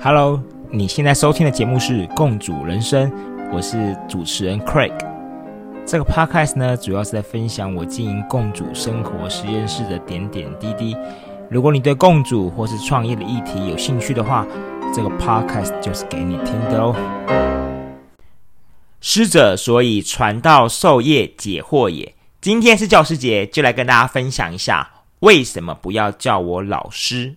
Hello，你现在收听的节目是《共主人生》，我是主持人 Craig。这个 Podcast 呢，主要是在分享我经营共主生活实验室的点点滴滴。如果你对共主或是创业的议题有兴趣的话，这个 Podcast 就是给你听的哦。师者，所以传道授业解惑也。今天是教师节，就来跟大家分享一下，为什么不要叫我老师。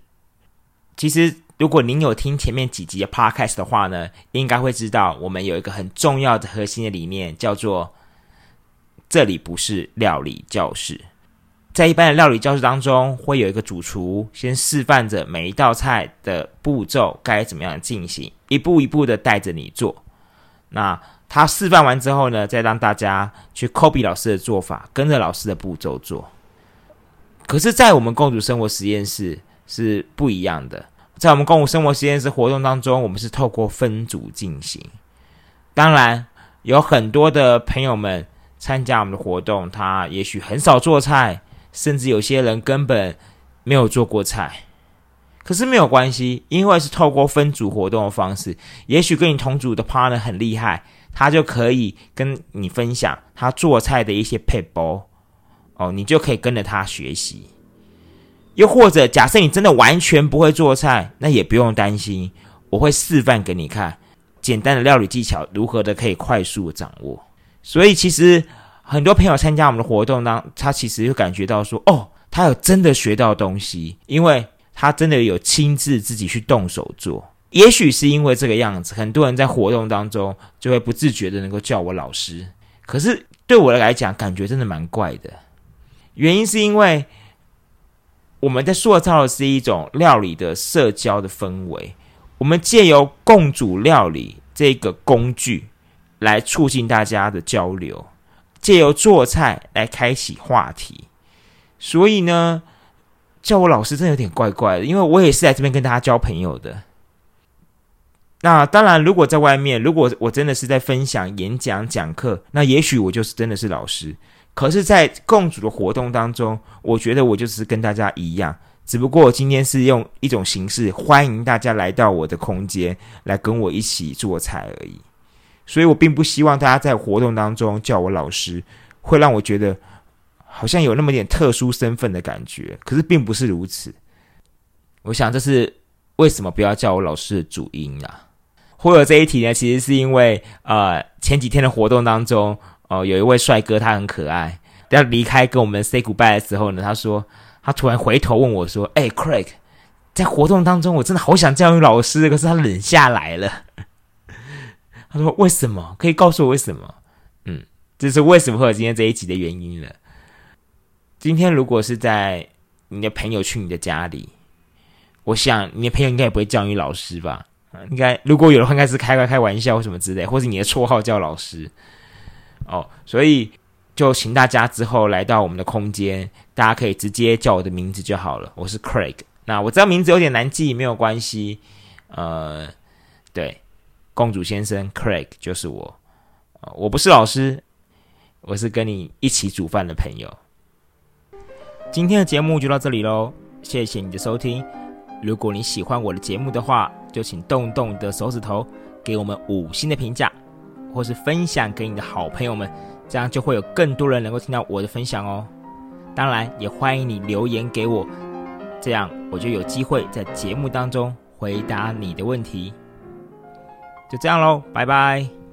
其实。如果您有听前面几集的 podcast 的话呢，应该会知道我们有一个很重要的核心的理念，叫做“这里不是料理教室”。在一般的料理教室当中，会有一个主厨先示范着每一道菜的步骤该怎么样进行，一步一步的带着你做。那他示范完之后呢，再让大家去 copy 老师的做法，跟着老师的步骤做。可是，在我们共主生活实验室是不一样的。在我们共舞生活实验室活动当中，我们是透过分组进行。当然，有很多的朋友们参加我们的活动，他也许很少做菜，甚至有些人根本没有做过菜。可是没有关系，因为是透过分组活动的方式，也许跟你同组的 partner 很厉害，他就可以跟你分享他做菜的一些配包哦，你就可以跟着他学习。又或者，假设你真的完全不会做菜，那也不用担心，我会示范给你看，简单的料理技巧如何的可以快速掌握。所以，其实很多朋友参加我们的活动当他其实就感觉到说，哦，他有真的学到东西，因为他真的有亲自自己去动手做。也许是因为这个样子，很多人在活动当中就会不自觉的能够叫我老师。可是对我来讲，感觉真的蛮怪的。原因是因为。我们在塑造的是一种料理的社交的氛围，我们借由共煮料理这个工具来促进大家的交流，借由做菜来开启话题。所以呢，叫我老师真的有点怪怪的，因为我也是来这边跟大家交朋友的。那当然，如果在外面，如果我真的是在分享、演讲、讲课，那也许我就是真的是老师。可是，在共主的活动当中，我觉得我就是跟大家一样，只不过今天是用一种形式欢迎大家来到我的空间，来跟我一起做菜而已。所以我并不希望大家在活动当中叫我老师，会让我觉得好像有那么点特殊身份的感觉。可是并不是如此。我想这是为什么不要叫我老师的主因啊？会有这一题呢？其实是因为呃前几天的活动当中。哦，有一位帅哥，他很可爱。要离开跟我们 say goodbye 的时候呢，他说他突然回头问我说：“哎，Craig，在活动当中，我真的好想叫你老师，可是他冷下来了。”他说：“为什么？可以告诉我为什么？”嗯，这是为什么会有今天这一集的原因了。今天如果是在你的朋友去你的家里，我想你的朋友应该也不会叫你老师吧？应该如果有的话，应该是开开开玩笑或什么之类，或是你的绰号叫老师。哦，所以就请大家之后来到我们的空间，大家可以直接叫我的名字就好了。我是 Craig，那我知道名字有点难记，没有关系。呃，对，公主先生 Craig 就是我。我不是老师，我是跟你一起煮饭的朋友。今天的节目就到这里喽，谢谢你的收听。如果你喜欢我的节目的话，就请动动你的手指头，给我们五星的评价。或是分享给你的好朋友们，这样就会有更多人能够听到我的分享哦。当然，也欢迎你留言给我，这样我就有机会在节目当中回答你的问题。就这样喽，拜拜。